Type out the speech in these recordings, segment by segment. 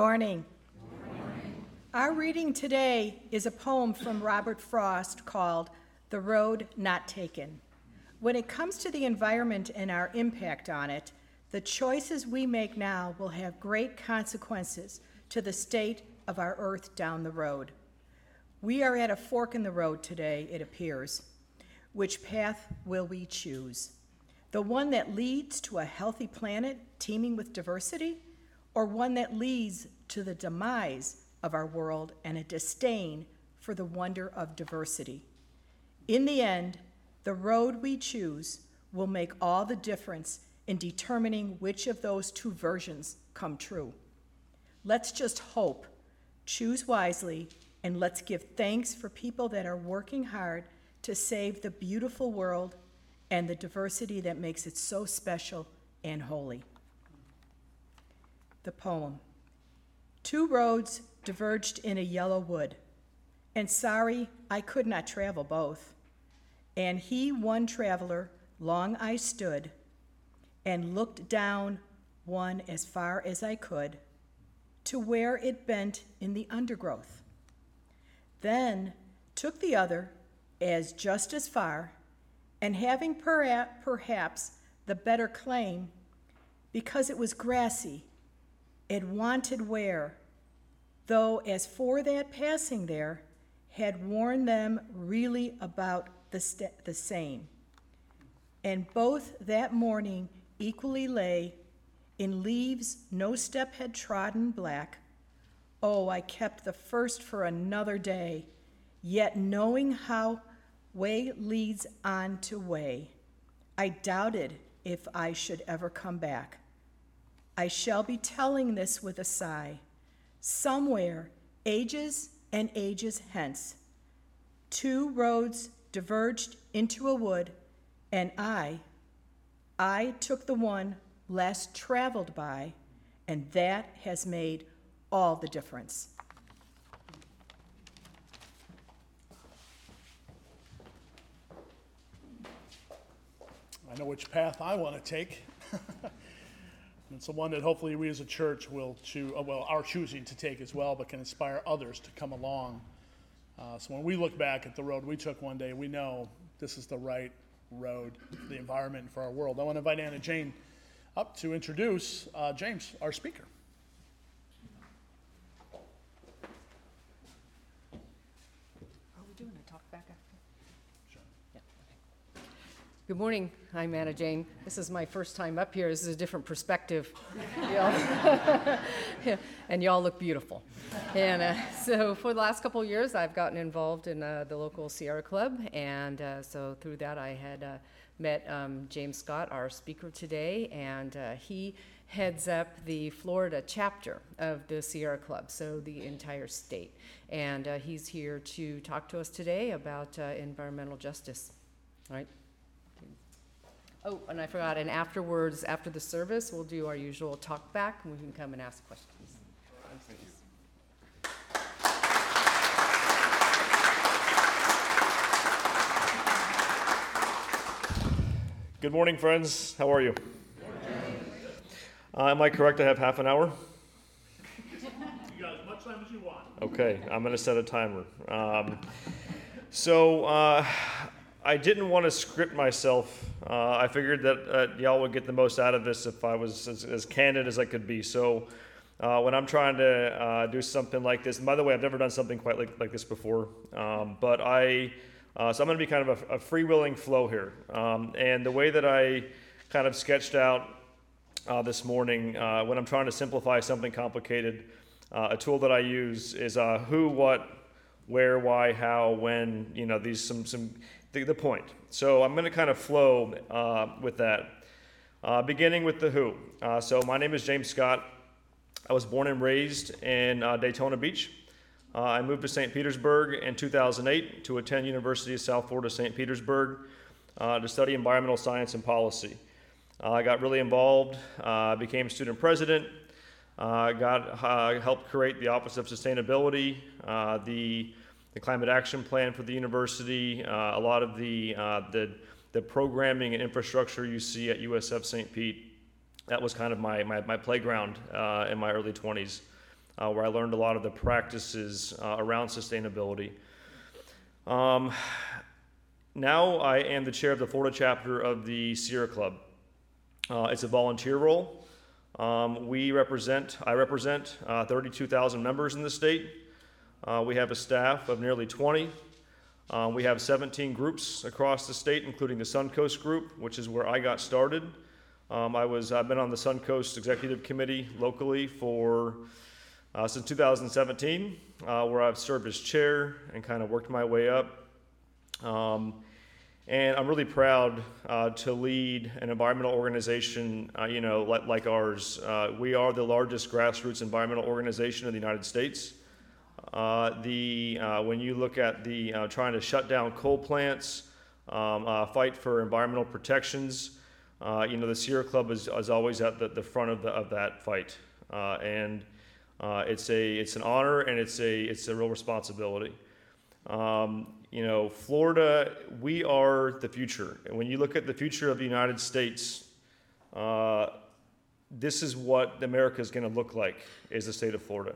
Good morning. Our reading today is a poem from Robert Frost called The Road Not Taken. When it comes to the environment and our impact on it, the choices we make now will have great consequences to the state of our earth down the road. We are at a fork in the road today, it appears. Which path will we choose? The one that leads to a healthy planet teeming with diversity, or one that leads to the demise of our world and a disdain for the wonder of diversity? In the end, the road we choose will make all the difference in determining which of those two versions come true. Let's just hope, choose wisely, and let's give thanks for people that are working hard to save the beautiful world and the diversity that makes it so special and holy. The poem Two roads diverged in a yellow wood, and sorry I could not travel both. And he, one traveler, long I stood, and looked down one as far as I could to where it bent in the undergrowth. Then took the other as just as far, and having perhaps the better claim, because it was grassy, it wanted wear, though as for that passing there, had worn them really about the, st- the same. And both that morning equally lay in leaves no step had trodden black. Oh, I kept the first for another day, yet knowing how way leads on to way, I doubted if I should ever come back. I shall be telling this with a sigh. Somewhere, ages and ages hence, two roads diverged into a wood, and I, I took the one less traveled by, and that has made all the difference. I know which path I want to take. it's the one that hopefully we as a church will choose, uh, well, are choosing to take as well, but can inspire others to come along. Uh, so when we look back at the road we took one day, we know this is the right road for the environment and for our world. I want to invite Anna Jane up to introduce uh, James, our speaker. Are we doing a talk back after? Yeah, okay. Good morning. I'm Anna Jane. This is my first time up here. This is a different perspective. And y'all look beautiful. And uh, so, for the last couple of years, I've gotten involved in uh, the local Sierra Club. And uh, so, through that, I had uh, met um, James Scott, our speaker today, and uh, he heads up the Florida chapter of the Sierra Club, so the entire state. And uh, he's here to talk to us today about uh, environmental justice. All right? Oh, and I forgot, and afterwards, after the service, we'll do our usual talk back, and we can come and ask questions. Thanks. Good morning, friends. How are you? Uh, am I correct? I have half an hour? You got as much time as you want. Okay, I'm going to set a timer. Um, so, uh, I didn't want to script myself. Uh, I figured that uh, y'all would get the most out of this if I was as, as candid as I could be. So, uh, when I'm trying to uh, do something like this, and by the way, I've never done something quite like, like this before, um, but I, uh, so I'm going to be kind of a, a freewheeling flow here. Um, and the way that I kind of sketched out uh, this morning when I'm trying to simplify something complicated. A tool that I use is who, what, where, why, how, when. You know, these some some the, the point. So I'm going to kind of flow uh, with that. Uh, beginning with the who. Uh, so my name is James Scott. I was born and raised in uh, Daytona Beach. Uh, I moved to St. Petersburg in 2008 to attend University of South Florida St. Petersburg uh, to study environmental science and policy. I got really involved, became student president, got helped create the Office of Sustainability, the the climate action plan for the university, uh, a lot of the, uh, the the programming and infrastructure you see at USF St. Pete. That was kind of my my, my playground uh, in my early 20s. uh, where I learned a lot of the practices uh, around sustainability. Um, now I am the chair of the Florida chapter of the Sierra Club. Uh, it's a volunteer role. Um, we represent, I represent uh, 32,000 members in the state. Uh, we have a staff of nearly 20. Uh, we have 17 groups across the state, including the Suncoast Group, which is where I got started. Um, I was, I've been on the Suncoast Executive Committee locally for uh, since 2017, uh, where I've served as chair and kind of worked my way up. Um, and I'm really proud uh, to lead an environmental organization, uh, you know, like, like ours. Uh, we are the largest grassroots environmental organization in the United States. Uh, the uh, when you look at the uh, trying to shut down coal plants, um, uh, fight for environmental protections, uh, you know, the Sierra Club is, is always at the, the front of, the, of that fight, and it's a it's an honor and it's a it's a real responsibility. Um, you know, Florida, we are the future. And when you look at the future of the United States, this is what America is going to look like, is the state of Florida.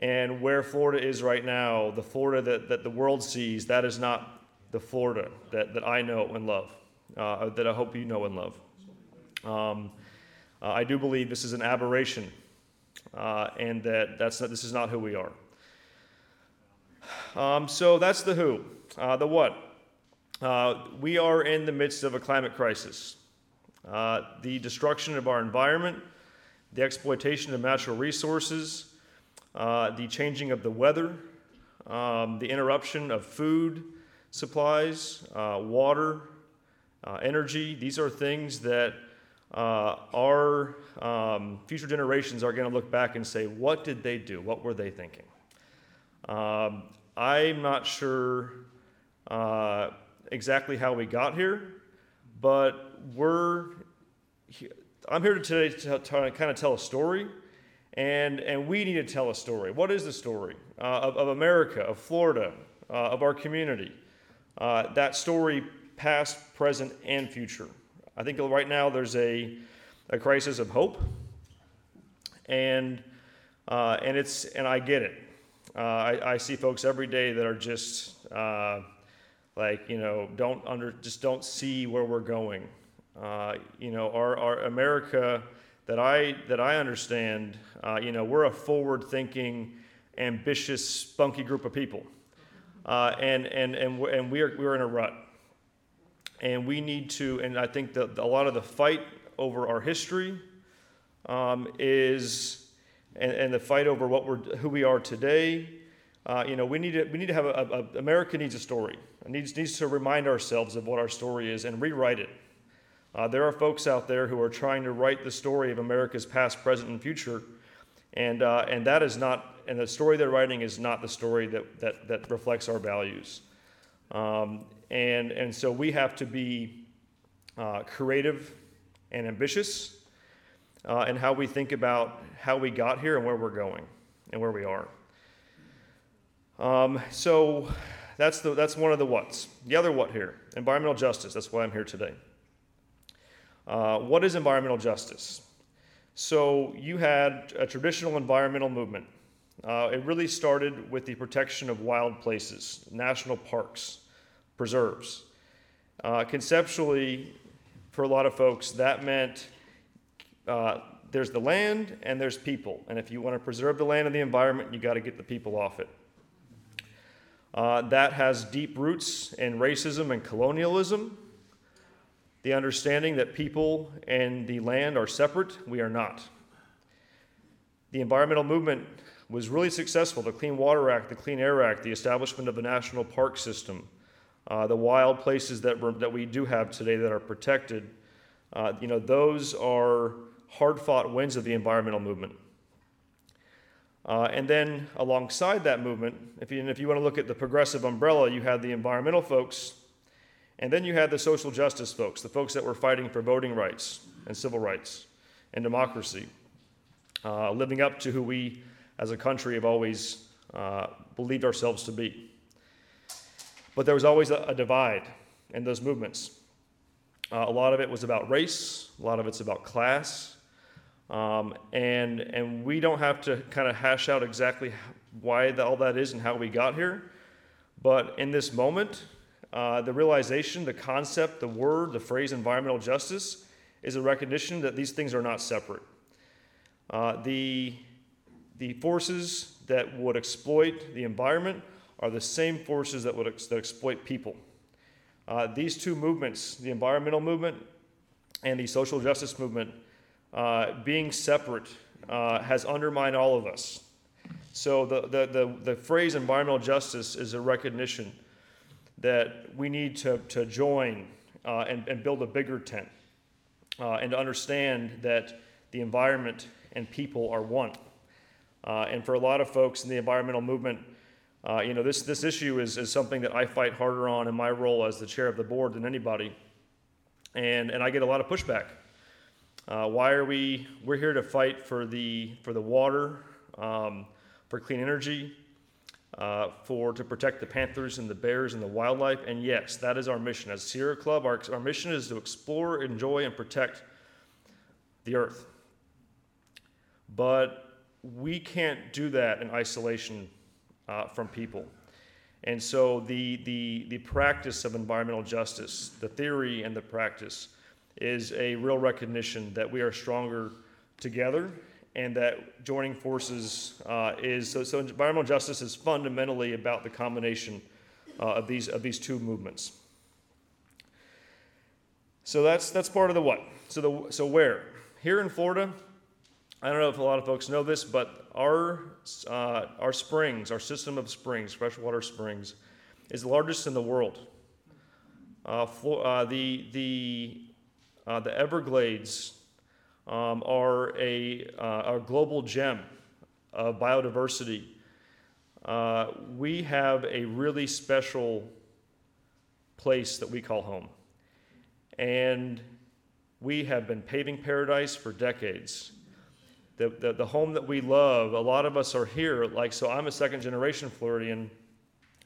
And where Florida is right now, the Florida that, that the world sees, that is not the Florida that, that I know and love, uh, that I hope you know and love. Um, uh, I do believe this is an aberration, uh, and that that's not, this is not who we are. Um, so that's the who. Uh, the what? Uh, we are in the midst of a climate crisis. Uh, the destruction of our environment, the exploitation of natural resources, uh, the changing of the weather, um, the interruption of food supplies, uh, water, uh, energy. These are things that uh, our um, future generations are going to look back and say, what did they do? What were they thinking? Um, I'm not sure uh, exactly how we got here, but we're. I'm here today to, to kind of tell a story, and and we need to tell a story. What is the story uh, of, of America, of Florida, uh, of our community? Uh, that story, past, present, and future. I think right now there's a a crisis of hope, and uh, and it's and I get it. Uh, I, I see folks every day that are just uh, like you know don't under just don't see where we're going. You know our, our America that I that I understand. Uh, you know we're a forward-thinking, ambitious, spunky group of people, uh, and and and we're, and we're we're in a rut, and we need to. And I think that a lot of the fight over our history um, is and, and the fight over what we're, who we are today. Uh, you know, we need to, we need to have a, a, America needs a story. It needs, needs to remind ourselves of what our story is and rewrite it. Uh, there are folks out there who are trying to write the story of America's past, present, and future, and, uh, and that is not, and the story they're writing is not the story that, that, that reflects our values. Um, and, and so we have to be uh, creative and ambitious uh, and how we think about how we got here and where we're going and where we are. Um, so that's, the, that's one of the what's. The other what here environmental justice. That's why I'm here today. Uh, what is environmental justice? So you had a traditional environmental movement. Uh, it really started with the protection of wild places, national parks, preserves. Uh, conceptually, for a lot of folks, that meant uh, there's the land and there's people. And if you want to preserve the land and the environment, you got to get the people off it. Uh, that has deep roots in racism and colonialism. The understanding that people and the land are separate, we are not. The environmental movement was really successful. The Clean Water Act, the Clean Air Act, the establishment of the national park system, uh, the wild places that, that we do have today that are protected, uh, you know, those are hard fought wins of the environmental movement. Uh, and then alongside that movement, if you, if you want to look at the progressive umbrella, you had the environmental folks, and then you had the social justice folks, the folks that were fighting for voting rights and civil rights and democracy, uh, living up to who we as a country have always uh, believed ourselves to be. But there was always a, a divide in those movements. Uh, a lot of it was about race, a lot of it's about class, Um, and, and we don't have to kind of hash out exactly why the, all that is and how we got here. But in this moment, uh, the realization, the concept, the word, the phrase environmental justice is a recognition that these things are not separate. Uh, the, the forces that would exploit the environment are the same forces that would ex- that exploit people. Uh, these two movements, the environmental movement and the social justice movement, uh, being separate uh, has undermined all of us. So the, the, the, the phrase environmental justice is a recognition that we need to, to join uh, and, and build a bigger tent uh, and to understand that the environment and people are one. Uh, and for a lot of folks in the environmental movement, uh, you know, this, this issue is, is something that I fight harder on in my role as the chair of the board than anybody. And, and I get a lot of pushback. Uh, why are we, we're here to fight for the, for the water, um, for clean energy, uh, for, to protect the panthers and the bears and the wildlife. And yes, that is our mission. As Sierra Club, our, our mission is to explore, enjoy, and protect the earth. But we can't do that in isolation uh, from people. And so the, the, the practice of environmental justice, the theory and the practice, is a real recognition that we are stronger together and that joining forces uh, is so, so environmental justice is fundamentally about the combination uh, of these of these two movements. So that's that's part of the what. So the so where here in Florida, I don't know if a lot of folks know this, but our uh, our springs, our system of springs, freshwater springs, is the largest in the world. Uh, uh, the the uh, the Everglades um, are a, uh, a global gem of biodiversity. Uh, we have a really special place that we call home. And we have been paving paradise for decades. The, the, the home that we love, a lot of us are here. Like, so I'm a second generation Floridian,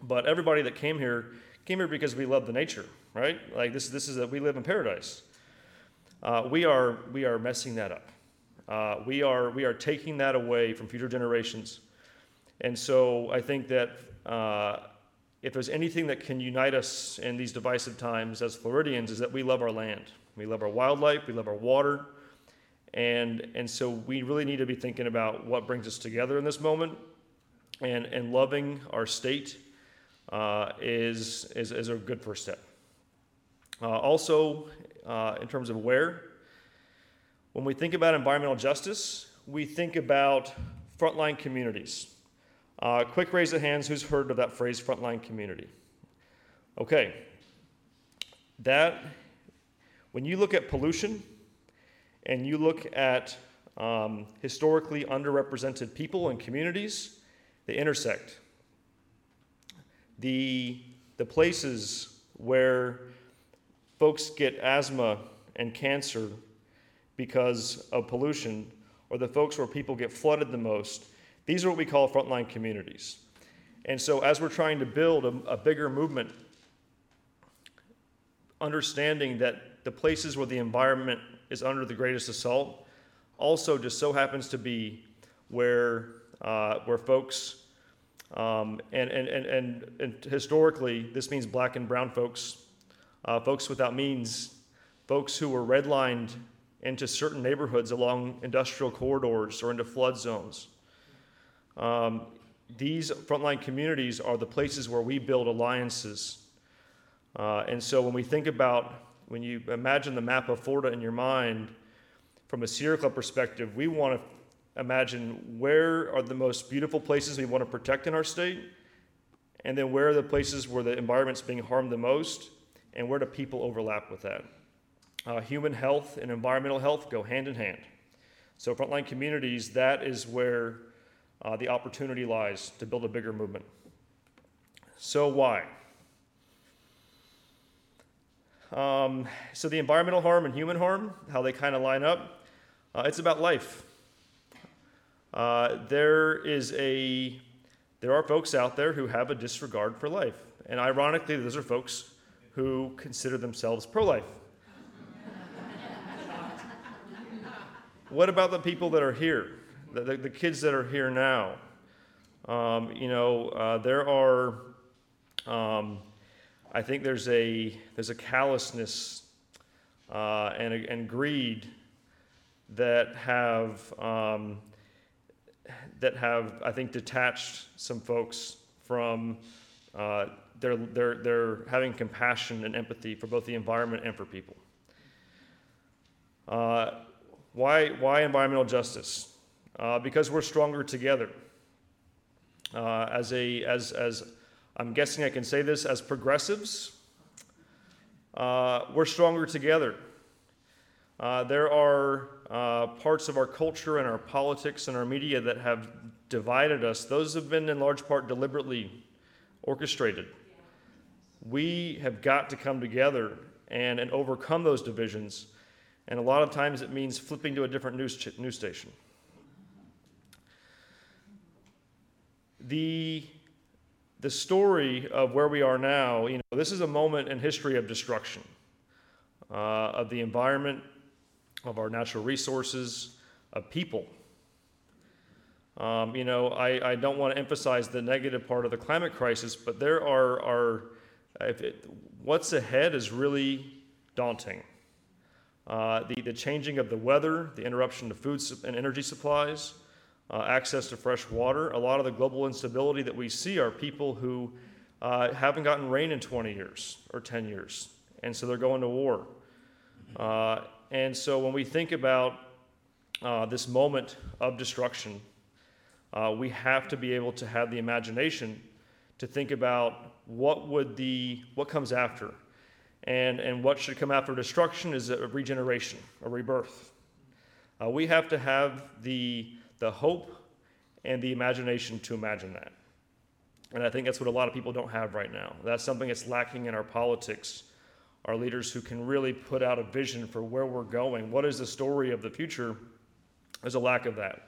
but everybody that came here came here because we love the nature, right? Like, this, this is that we live in paradise. Uh, we, are, we are messing that up. Uh, we, are, we are taking that away from future generations. And so I think that uh, if there's anything that can unite us in these divisive times as Floridians, is that we love our land. We love our wildlife, we love our water. And, and so we really need to be thinking about what brings us together in this moment. And, and loving our state uh, is, is, is a good first step. Uh, also, uh, in terms of where. When we think about environmental justice, we think about frontline communities. Uh, quick raise of hands who's heard of that phrase, frontline community? Okay. That, when you look at pollution and you look at um, historically underrepresented people and communities, they intersect. The, the places where folks get asthma and cancer because of pollution, or the folks where people get flooded the most, these are what we call frontline communities. And so, as we're trying to build a, a bigger movement, understanding that the places where the environment is under the greatest assault also just so happens to be where, uh, where folks, um, and, and, and, and, and historically, this means black and brown folks uh, folks without means, folks who were redlined into certain neighborhoods along industrial corridors or into flood zones. Um, these frontline communities are the places where we build alliances. Uh, and so when we think about, when you imagine the map of Florida in your mind, from a Sierra Club perspective, we want to imagine where are the most beautiful places we want to protect in our state, and then where are the places where the environment's being harmed the most, and where do people overlap with that? Uh, human health and environmental health go hand in hand. So, frontline communities, that is where uh, the opportunity lies to build a bigger movement. So, why? Um, so, the environmental harm and human harm, how they kind of line up, uh, it's about life. Uh, there is a there are folks out there who have a disregard for life, and ironically, those are folks who consider themselves pro life. what about the people that are here, the, the, the kids that are here now? Um, you know, uh, there are, um, I think there's a there's a callousness uh, and and greed that have um, that have I think detached some folks from uh, their their their having compassion and empathy for both the environment and for people. Uh, why why environmental justice? Uh, because we're stronger together. Uh, as a as as I'm guessing I can say this as progressives, uh, we're stronger together. Uh, there are uh, parts of our culture and our politics and our media that have divided us. Those have been in large part deliberately orchestrated. We have got to come together and, and overcome those divisions. And a lot of times it means flipping to a different news, ch- news station. The, the story of where we are now, you know, this is a moment in history of destruction uh, of the environment, of our natural resources, of people. Um, you know, I, I don't want to emphasize the negative part of the climate crisis, but there are, are it, what's ahead is really daunting. Uh, the, the changing of the weather, the interruption of food and energy supplies, uh, access to fresh water. A lot of the global instability that we see are people who uh, haven't gotten rain in 20 years or 10 years, and so they're going to war. Uh, and so when we think about uh, this moment of destruction, uh, we have to be able to have the imagination to think about what would the what comes after, and and what should come after destruction is a regeneration, a rebirth. Uh, we have to have the the hope and the imagination to imagine that, and I think that's what a lot of people don't have right now. That's something that's lacking in our politics. Our leaders who can really put out a vision for where we're going. What is the story of the future? There's a lack of that.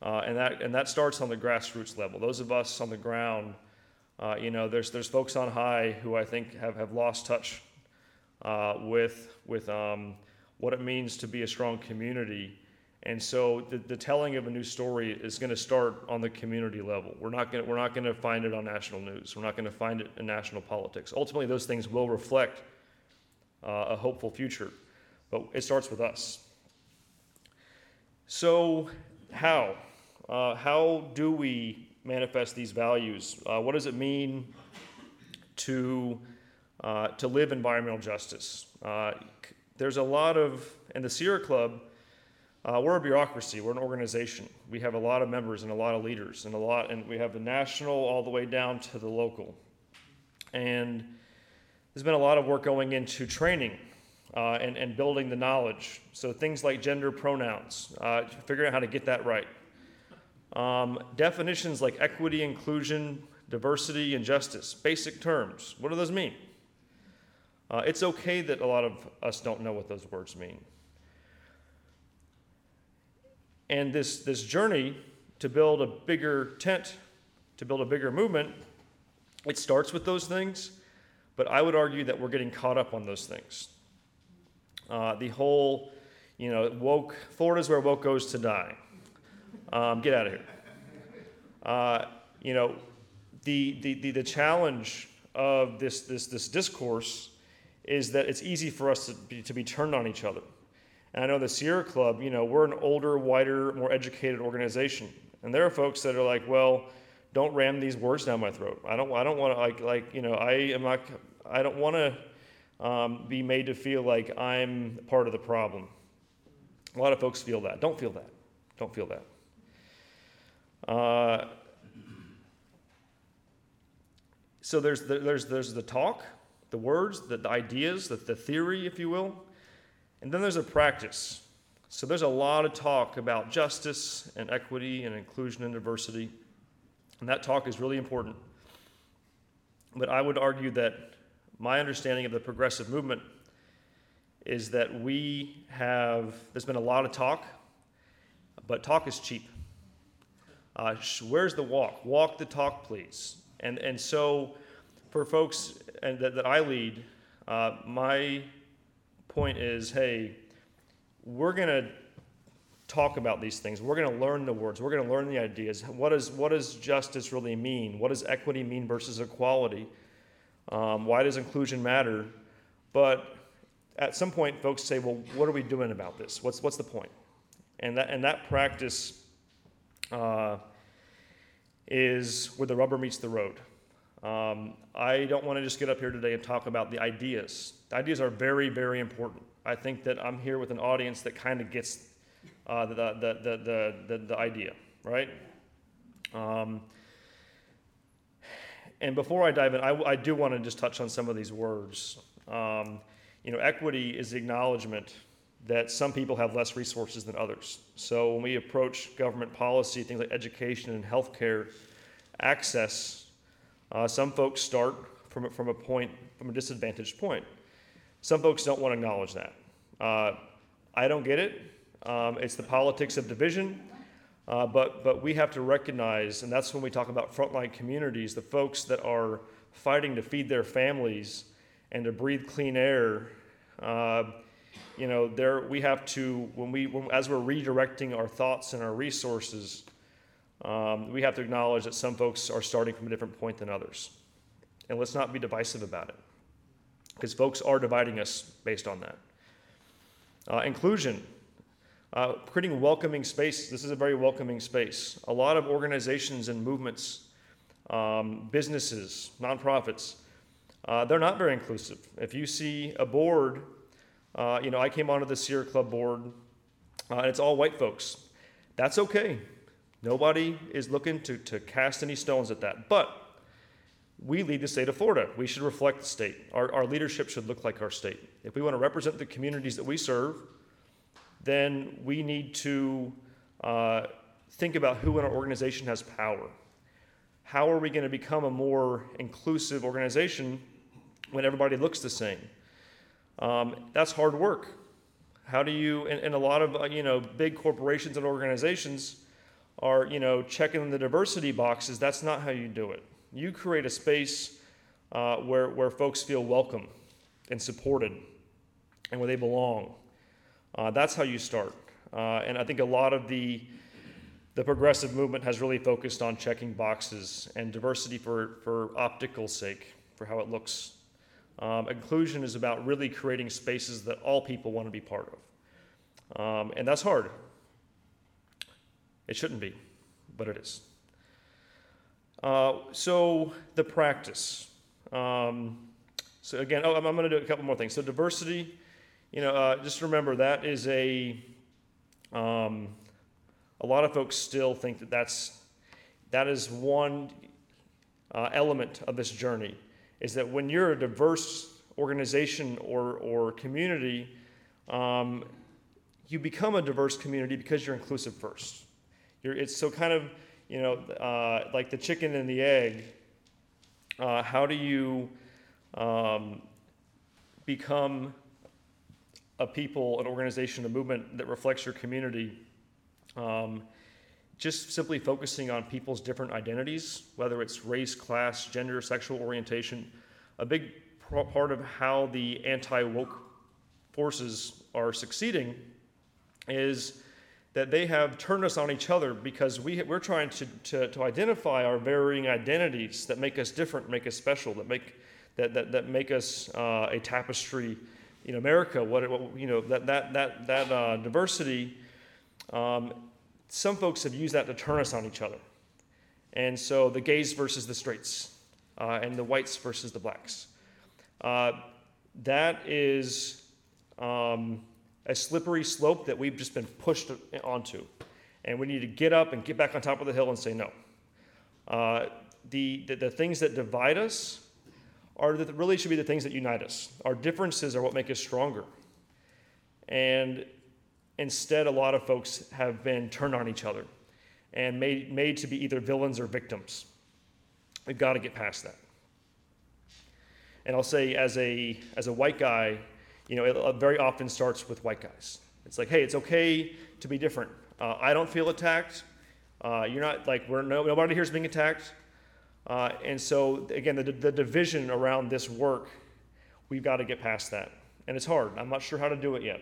Uh, and that and that starts on the grassroots level. Those of us on the ground, uh, you know, there's there's folks on high who I think have, have lost touch uh, with with um, what it means to be a strong community. And so the, the telling of a new story is going to start on the community level. We're not going we're not going to find it on national news. We're not going to find it in national politics. Ultimately, those things will reflect uh, a hopeful future, but it starts with us. So how? Uh, how do we manifest these values? Uh, what does it mean to, uh, to live environmental justice? Uh, there's a lot of, in the Sierra Club, uh, we're a bureaucracy, we're an organization. We have a lot of members and a lot of leaders, and a lot, and we have the national all the way down to the local. And there's been a lot of work going into training uh, and, and building the knowledge. So things like gender pronouns, uh, figuring out how to get that right. Um, definitions like equity, inclusion, diversity, and justice, basic terms. What do those mean? Uh, it's okay that a lot of us don't know what those words mean. And this, this journey to build a bigger tent, to build a bigger movement, it starts with those things, but I would argue that we're getting caught up on those things. Uh, the whole, you know, woke, Florida's where woke goes to die. Um, get out of here. Uh, you know, the, the, the, the challenge of this, this, this discourse is that it's easy for us to be, to be turned on each other. And I know the Sierra Club, you know, we're an older, wider, more educated organization. And there are folks that are like, well, don't ram these words down my throat. I don't, I don't want to, like, like, you know, I am not, I don't want to um, be made to feel like I'm part of the problem. A lot of folks feel that. Don't feel that. Don't feel that. Uh, so there's the, there's, there's the talk, the words, the, the ideas, the, the theory, if you will. And then there's a practice. So there's a lot of talk about justice and equity and inclusion and diversity. And that talk is really important. But I would argue that my understanding of the progressive movement is that we have, there's been a lot of talk, but talk is cheap. Uh, where's the walk? Walk the talk, please. And, and so, for folks and that, that I lead, uh, my point is hey, we're going to talk about these things. We're going to learn the words. We're going to learn the ideas. What, is, what does justice really mean? What does equity mean versus equality? Um, why does inclusion matter? But at some point, folks say, well, what are we doing about this? What's, what's the point? And that, and that practice uh, is where the rubber meets the road. Um, I don't want to just get up here today and talk about the ideas. The ideas are very, very important. I think that I'm here with an audience that kind of gets uh, the, the, the, the, the, idea, right? Um, and before I dive in, I, I do want to just touch on some of these words. Um, you know, equity is acknowledgement that some people have less resources than others. So when we approach government policy, things like education and healthcare access, uh, some folks start from, from a point, from a disadvantaged point. Some folks don't want to acknowledge that. Uh, I don't get it. Um, it's the politics of division. Uh, but, but we have to recognize, and that's when we talk about frontline communities, the folks that are fighting to feed their families and to breathe clean air. You know, there we have to when we when, as we're redirecting our thoughts and our resources, um, we have to acknowledge that some folks are starting from a different point than others, and let's not be divisive about it, because folks are dividing us based on that. Uh, inclusion. Uh, creating welcoming space. This is a very welcoming space. A lot of organizations and movements, um, businesses, nonprofits, uh, they're not very inclusive. If you see a board, uh, you know, I came onto the Sierra Club board, uh, and it's all white folks. That's okay. Nobody is looking to, to cast any stones at that. But we lead the state of Florida. We should reflect the state. Our, our leadership should look like our state. If we want to represent the communities that we serve, then we need to uh, think about who in our organization has power. How are we going to become a more inclusive organization when everybody looks the same? Um, that's hard work. How do you, and, and a lot of, uh, you know, big corporations and organizations are, you know, checking the diversity boxes. That's not how you do it. You create a space uh, where, where folks feel welcome and supported and where they belong. Uh, that's how you start. Uh, and I think a lot of the, the progressive movement has really focused on checking boxes and diversity for, for optical sake, for how it looks. Um, inclusion is about really creating spaces that all people want to be part of. Um, and that's hard. It shouldn't be, but it is. Uh, so, the practice. Um, so, again, oh, I'm, I'm going to do a couple more things. So, diversity you know, uh, just remember that is a. Um, a lot of folks still think that that's that is one uh, element of this journey. Is that when you're a diverse organization or or community, um, you become a diverse community because you're inclusive first. You're, it's so kind of you know uh, like the chicken and the egg. Uh, how do you um, become a people, an organization, a movement that reflects your community, um, just simply focusing on people's different identities, whether it's race, class, gender, sexual orientation, a big part of how the anti woke forces are succeeding is that they have turned us on each other because we, we're trying to, to, to identify our varying identities that make us different, make us special, that make, that, that, that make us uh, a tapestry in America, what, what you know, that, that, that, that uh, diversity, um, some folks have used that to turn us on each other. And so the gays versus the straights, uh, and the whites versus the blacks. Uh, that is um, a slippery slope that we've just been pushed onto. And we need to get up and get back on top of the hill and say no. Uh, the, the, the things that divide us are that really should be the things that unite us. Our differences are what make us stronger. And instead, a lot of folks have been turned on each other and made, made to be either villains or victims. We've got to get past that. And I'll say, as a, as a white guy, you know, it very often starts with white guys. It's like, hey, it's okay to be different. Uh, I don't feel attacked. Uh, you're not like, we're, no, nobody here is being attacked. Uh, and so, again, the, the division around this work, we've got to get past that. And it's hard. I'm not sure how to do it yet.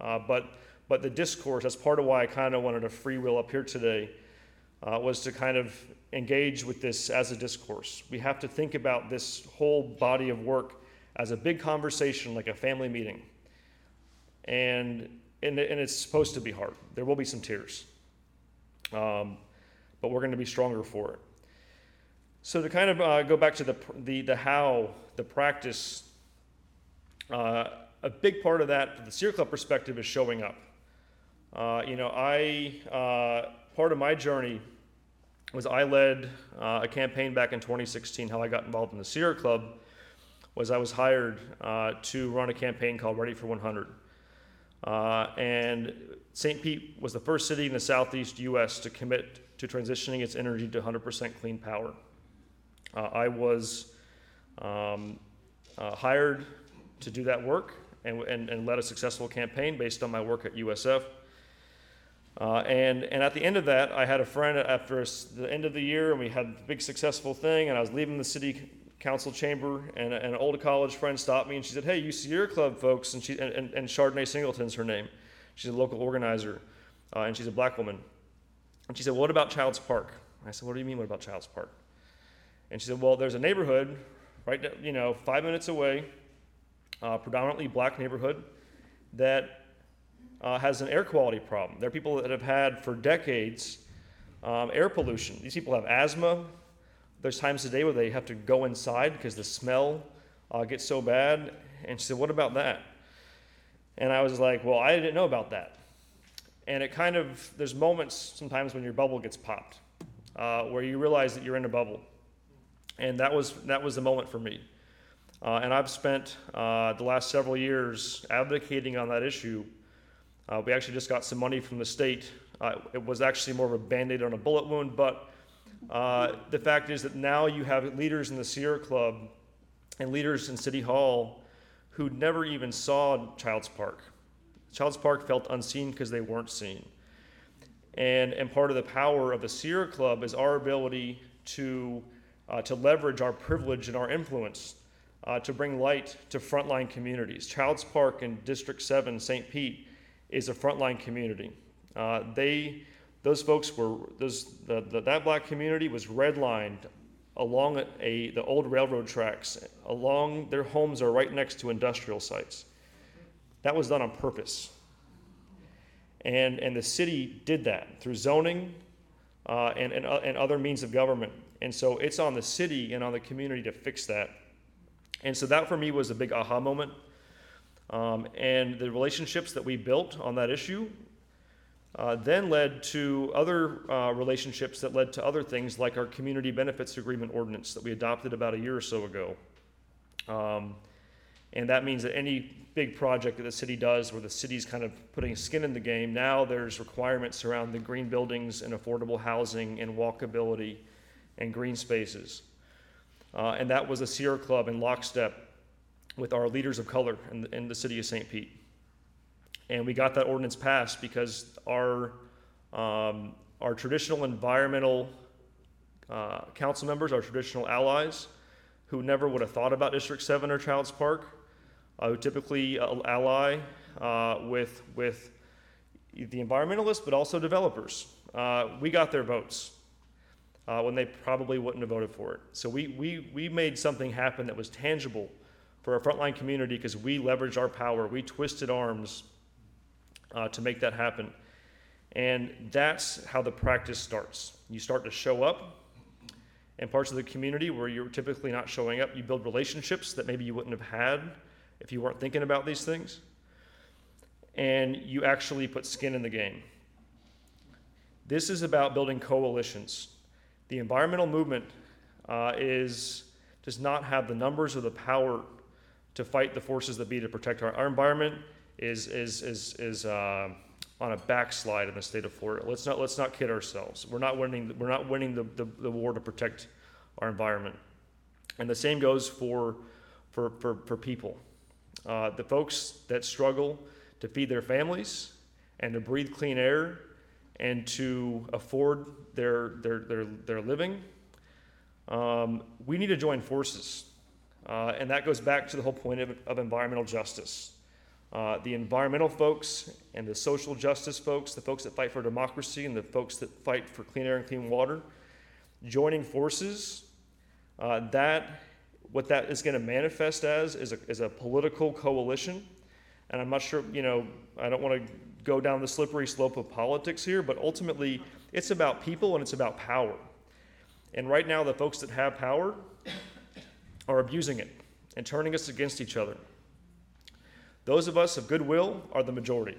Uh, but, but the discourse, that's part of why I kind of wanted to free will up here today, uh, was to kind of engage with this as a discourse. We have to think about this whole body of work as a big conversation, like a family meeting. And, and, and it's supposed to be hard. There will be some tears. Um, but we're going to be stronger for it. So to kind of uh, go back to the, the, the how, the practice, uh, a big part of that, from the Sierra Club perspective, is showing up. Uh, you know, I, uh, part of my journey was I led uh, a campaign back in 2016. How I got involved in the Sierra Club was I was hired uh, to run a campaign called Ready for 100. Uh, and St. Pete was the first city in the southeast U.S. to commit to transitioning its energy to 100% clean power. Uh, I was um, hired to do that work and, and, and led a successful campaign based on my work at USF. Uh, and, and at the end of that, I had a friend after the end of the year, and we had a big successful thing, and I was leaving the city council chamber, and, and an old college friend stopped me, and she said, "Hey, you Sierra Club folks," and she and, and, and Chardonnay Singleton's her name. She's a local organizer, uh, and she's a black woman. And she said, "What about Childs Park?" I said, "What do you mean? What about Childs Park?" And she said, "Well, there's a neighborhood, right, you know, five minutes away, uh, predominantly black neighborhood, that uh, has an air quality problem. There are people that have had for decades um, air pollution. These people have asthma. There's times a day where they have to go inside because the smell uh, gets so bad. And she said, What about that? And I was like, Well, I didn't know about that. And it kind of, there's moments sometimes when your bubble gets popped uh, where you realize that you're in a bubble. And that was, that was the moment for me. Uh, and I've spent uh, the last several years advocating on that issue uh, we actually just got some money from the state. Uh, it was actually more of a band aid on a bullet wound, but uh, the fact is that now you have leaders in the Sierra Club and leaders in City Hall who never even saw Childs Park. Childs Park felt unseen because they weren't seen. And, and part of the power of the Sierra Club is our ability to, uh, to leverage our privilege and our influence uh, to bring light to frontline communities. Childs Park in District 7, St. Pete, is a frontline community. Uh, they, those folks were, those, the, the, that black community was redlined along a, the old railroad tracks. Along their homes are right next to industrial sites. That was done on purpose. And, and the city did that through zoning uh, and, and, uh, and other means of government. And so it's on the city and on the community to fix that. And so that for me was a big aha moment. Um, and the relationships that we built on that issue uh, then led to other uh, relationships that led to other things like our community benefits agreement ordinance that we adopted about a year or so ago. Um, and that means that any big project that the city does where the city's kind of putting skin in the game, now there's requirements around the green buildings and affordable housing and walkability and green spaces. Uh, and that was a Sierra Club in lockstep with our leaders of color in the, in the city of St. Pete. And we got that ordinance passed because our, um, our traditional environmental uh, council members, our traditional allies, who never would have thought about District 7 or Childs Park, uh, who typically uh, ally uh, with, with the environmentalists, but also developers. Uh, we got their votes uh, when they probably wouldn't have voted for it. So we, we, we made something happen that was tangible for our frontline community because we leveraged our power. We twisted arms uh, to make that happen. And that's how the practice starts. You start to show up in parts of the community where you're typically not showing up. You build relationships that maybe you wouldn't have had if you weren't thinking about these things. And you actually put skin in the game. This is about building coalitions. The environmental movement uh, is, does not have the numbers or the power to fight the forces that be to protect our, our environment is, is, is, is uh, on a backslide in the state of Florida. Let's not, let's not kid ourselves. We're not winning, we're not winning the, the, the war to protect our environment. And the same goes for, for, for, for people. Uh, the folks that struggle to feed their families and to breathe clean air and to afford their, their, their, their living, um, we need to join forces. Uh, and that goes back to the whole point of, of environmental justice. uh, the environmental folks and the social justice folks, the folks that fight for democracy and the folks that fight for clean air and clean water, joining forces, uh, that what that is going to manifest as is a, is a political coalition. And I'm not sure, you know, I don't want to go down the slippery slope of politics here, but ultimately it's about people and it's about power. And right now, the folks that have power are abusing it and turning us against each other. Those of us of goodwill are the majority.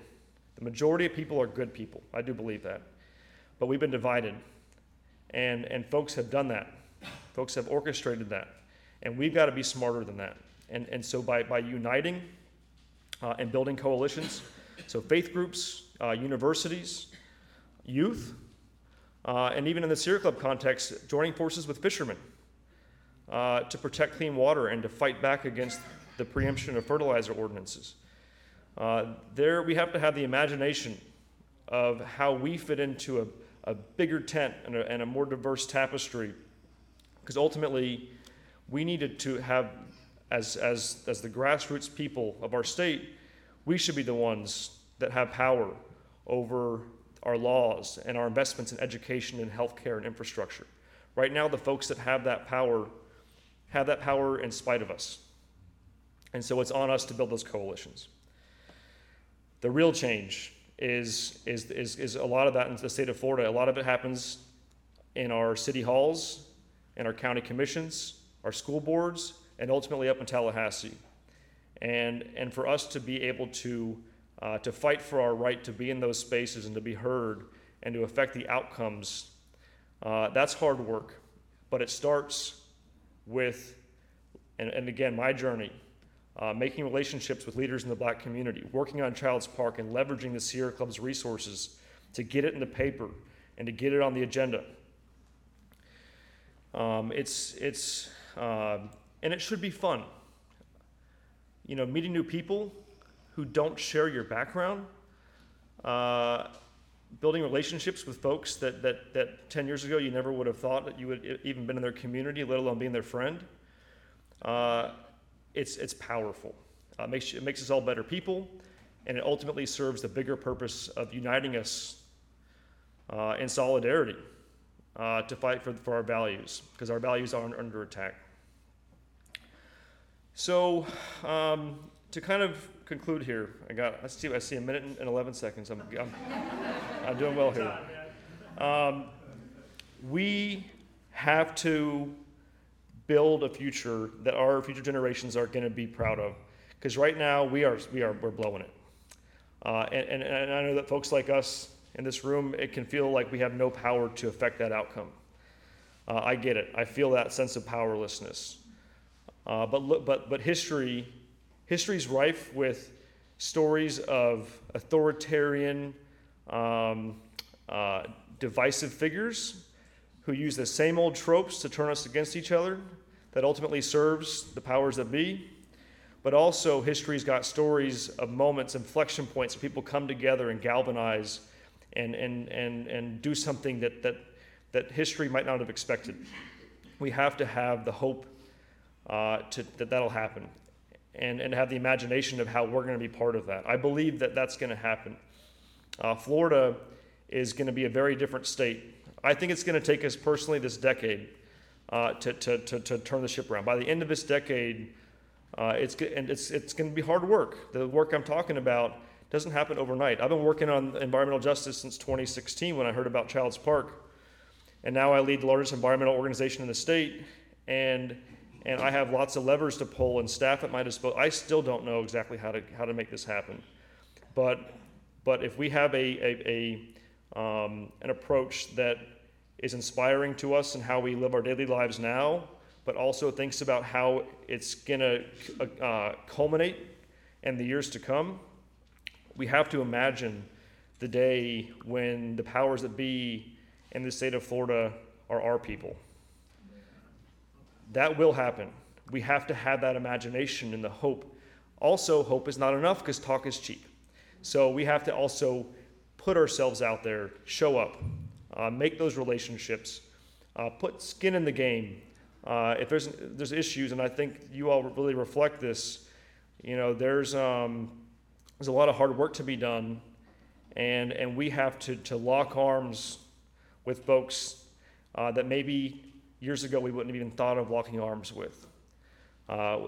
The majority of people are good people. I do believe that. But we've been divided. And, and folks have done that. Folks have orchestrated that. And we've got to be smarter than that. And, and so by, by uniting uh, and building coalitions, so faith groups, uh, universities, youth, uh, and even in the Sierra Club context, joining forces with fishermen uh, to protect clean water and to fight back against the preemption of fertilizer ordinances. Uh, there, we have to have the imagination of how we fit into a, a bigger tent and a, and a more diverse tapestry, because ultimately, we needed to have, as, as, as the grassroots people of our state, we should be the ones that have power over our laws and our investments in education and healthcare and infrastructure. Right now, the folks that have that power have that power in spite of us. And so it's on us to build those coalitions. The real change is, is, is, is a lot of that in the state of Florida. A lot of it happens in our city halls, in our county commissions, our school boards, and ultimately up in Tallahassee. And, and for us to be able to, uh, to fight for our right to be in those spaces and to be heard and to affect the outcomes, uh, that's hard work. But it starts with, and, and again, my journey, uh, making relationships with leaders in the black community, working on Childs Park, and leveraging the Sierra Club's resources to get it in the paper and to get it on the agenda. Um, it's, it's, uh, and it should be fun. You know, meeting new people who don't share your background, uh, building relationships with folks that, that, that 10 years ago you never would have thought that you would even been in their community, let alone being their friend. Uh, it's, it's powerful. Uh, it, makes, it makes us all better people, and it ultimately serves the bigger purpose of uniting us uh, in solidarity uh, to fight for, for our values, because our values are under attack. So, um, to kind of conclude here, I got, I see, I see a minute and 11 seconds. I'm, I'm, I'm doing well here. Um, we have to build a future that our future generations are going to be proud of. Because right now we are, we are, we're blowing it. Uh, and, and, and I know that folks like us in this room, it can feel like we have no power to affect that outcome. Uh, I get it. I feel that sense of powerlessness. Uh, but, look, but, but history, history's rife with stories of authoritarian, um, uh, divisive figures who use the same old tropes to turn us against each other that ultimately serves the powers that be. But also, history's got stories of moments, inflection points, where people come together and galvanize and, and, and, and do something that, that, that history might not have expected. We have to have the hope uh, to, that that'll happen and, and have the imagination of how we're going to be part of that. I believe that that's going to happen. Uh, Florida is going to be a very different state. I think it's going to take us personally this decade uh, to, to, to, to, turn the ship around. By the end of this decade, uh, it's, and it's, it's going to be hard work. The work I'm talking about doesn't happen overnight. I've been working on environmental justice since 2016 when I heard about Childs Park. And now I lead the largest environmental organization in the state. And, and I have lots of levers to pull and staff at my disposal. I still don't know exactly how to, how to make this happen. But, but if we have a, a, a um, an approach that is inspiring to us and how we live our daily lives now, but also thinks about how it's to uh, culminate in the years to come, we have to imagine the day when the powers that be in the state of Florida are our people. That will happen. We have to have that imagination and the hope. Also, hope is not enough because talk is cheap. So we have to also put ourselves out there, show up, uh, make those relationships, uh, put skin in the game. Uh, if there's there's issues, and I think you all really reflect this, you know, there's um, There's a lot of hard work to be done, and, and we have to, to lock arms with folks uh, that maybe years ago we wouldn't have even thought of locking arms with. Uh,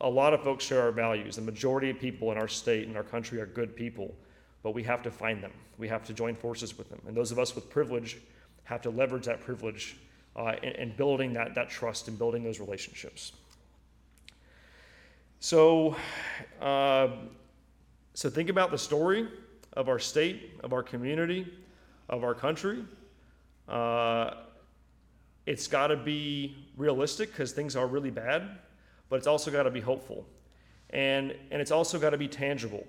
a lot of folks share our values. The majority of people in our state and our country are good people, but we have to find them. We have to join forces with them. And those of us with privilege have to leverage that privilege uh, in, in building that, that trust and building those relationships. So, uh, so think about the story of our state, of our community, of our country. Uh, it's got to be realistic because things are really bad, but it's also got to be hopeful, and and it's also got to be tangible.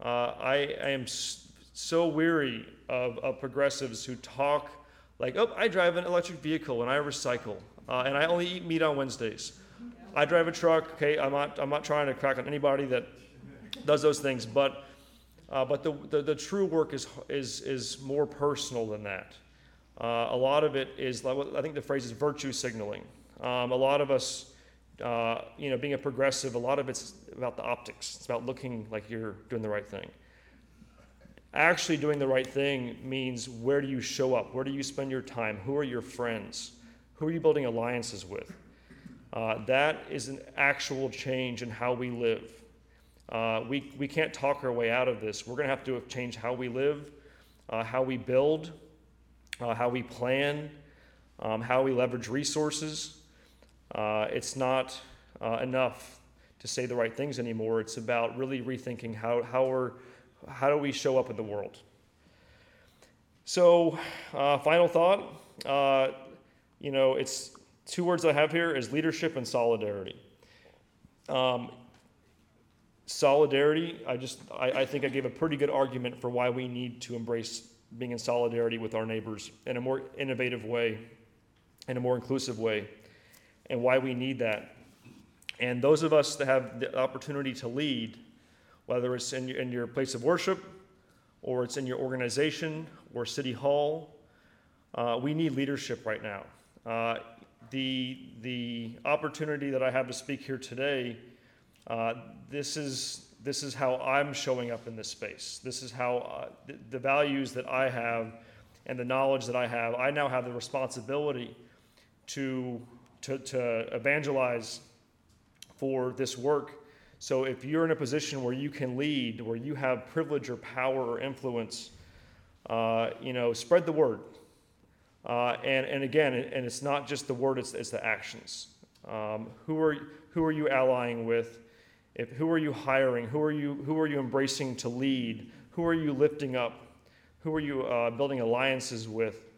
Uh, I, I am so weary of, of progressives who talk like, oh, I drive an electric vehicle and I recycle, uh, and I only eat meat on Wednesdays. I drive a truck. Okay, I'm not I'm not trying to crack on anybody that does those things, but uh, but the, the the true work is is is more personal than that. Uh, a lot of it is, I think the phrase is virtue signaling. Um, a lot of us, uh, you know, being a progressive, a lot of it's about the optics. It's about looking like you're doing the right thing. Actually, doing the right thing means where do you show up? Where do you spend your time? Who are your friends? Who are you building alliances with? Uh, that is an actual change in how we live. Uh, we, we can't talk our way out of this. We're going to have to change how we live, uh, how we build, uh, how we plan, um, how we leverage resources. Uh, it's not uh, enough to say the right things anymore. It's about really rethinking how, how, we're, how do we show up in the world. So, uh, final thought. Uh, you know, it's two words I have here is leadership and solidarity. Um, solidarity, I just, I, I think I gave a pretty good argument for why we need to embrace being in solidarity with our neighbors in a more innovative way, in a more inclusive way, and why we need that. And those of us that have the opportunity to lead, whether it's in your, in your place of worship, or it's in your organization or city hall, uh, we need leadership right now. Uh, the, the opportunity that I have to speak here today, uh, this, is, this is how I'm showing up in this space. This is how uh, the, the values that I have and the knowledge that I have, I now have the responsibility to, to, to evangelize for this work. So if you're in a position where you can lead, where you have privilege or power or influence, uh, you know, spread the word. Uh, and, and again, and it's not just the word, it's, it's the actions. Um, who, are, who are you allying with? If, who are you hiring? Who are you, who are you embracing to lead? Who are you lifting up? Who are you uh, building alliances with?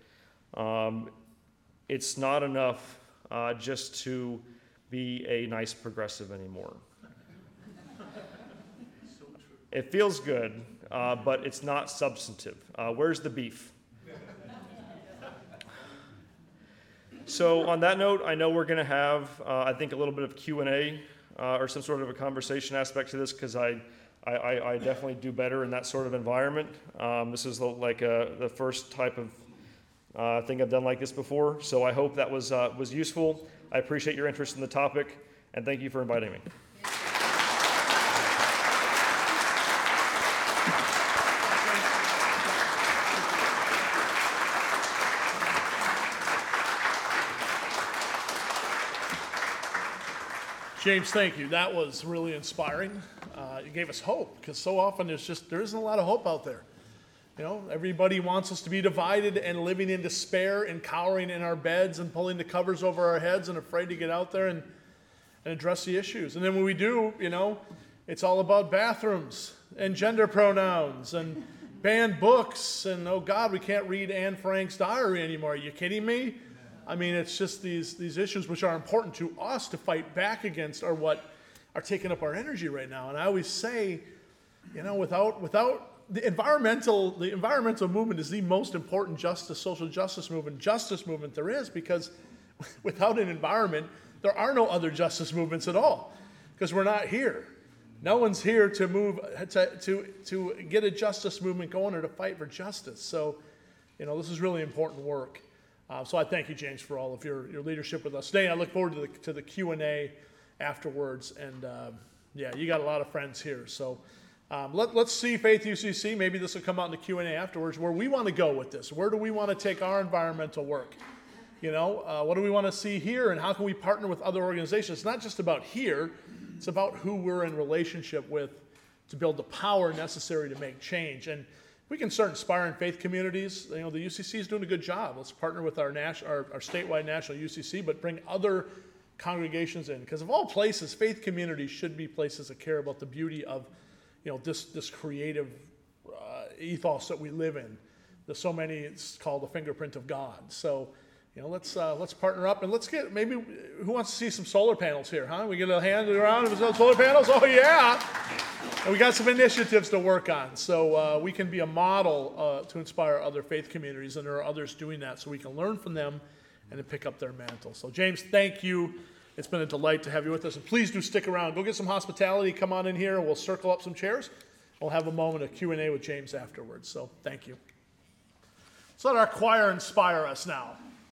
Um, it's not enough uh, just to be a nice progressive anymore. It feels good, uh, but it's not substantive. Uh, where's the beef? So on that note, I know we're going to have, uh, I think, a little bit of Q and A uh, or some sort of a conversation aspect to this because I, I, I, definitely do better in that sort of environment. Um, this is the, like uh the first type of uh, thing I've done like this before, so I hope that was uh, was useful. I appreciate your interest in the topic, and thank you for inviting me. James, thank you. That was really inspiring. Uh, it gave us hope because so often there's just there isn't a lot of hope out there. You know, everybody wants us to be divided and living in despair and cowering in our beds and pulling the covers over our heads and afraid to get out there and, and address the issues. And then when we do, you know, it's all about bathrooms and gender pronouns and banned books and oh God, we can't read Anne Frank's diary anymore. Are you kidding me? I mean, it's just these, these issues which are important to us to fight back against are what are taking up our energy right now. And I always say, you know, without, without the environmental, the environmental movement is the most important justice, social justice movement, justice movement there is because without an environment, there are no other justice movements at all because we're not here. No one's here to move, to, to, to get a justice movement going or to fight for justice. So, you know, this is really important work. Uh, so I thank you, James, for all of your, your leadership with us today. I look forward to the, to the Q&A afterwards. And uh, yeah, you got a lot of friends here. So Um, let, let's see Faith UCC. Maybe this will come out in the Q and A afterwards. Where we want to go with this? Where do we want to take our environmental work? You know, uh, what do we want to see here, and how can we partner with other organizations? It's not just about here; it's about who we're in relationship with to build the power necessary to make change. And we can start inspiring faith communities. You know, the UCC is doing a good job. Let's partner with our, nas- our, our statewide national UCC, but bring other congregations in. Because of all places, faith communities should be places that care about the beauty of, you know, this, this creative uh, ethos that we live in. There's so many, it's called the fingerprint of God. So, you know, let's, uh, let's partner up and let's get, maybe, who wants to see some solar panels here, huh? We get a hand around, if it's solar panels? Oh, yeah! And we got some initiatives to work on, so uh, we can be a model uh, to inspire other faith communities, and there are others doing that, so we can learn from them and pick up their mantle. So, James, thank you. It's been a delight to have you with us, and please do stick around. Go get some hospitality. Come on in here, and we'll circle up some chairs. We'll have a moment of Q and A with James afterwards. So, thank you. Let's let our choir inspire us now.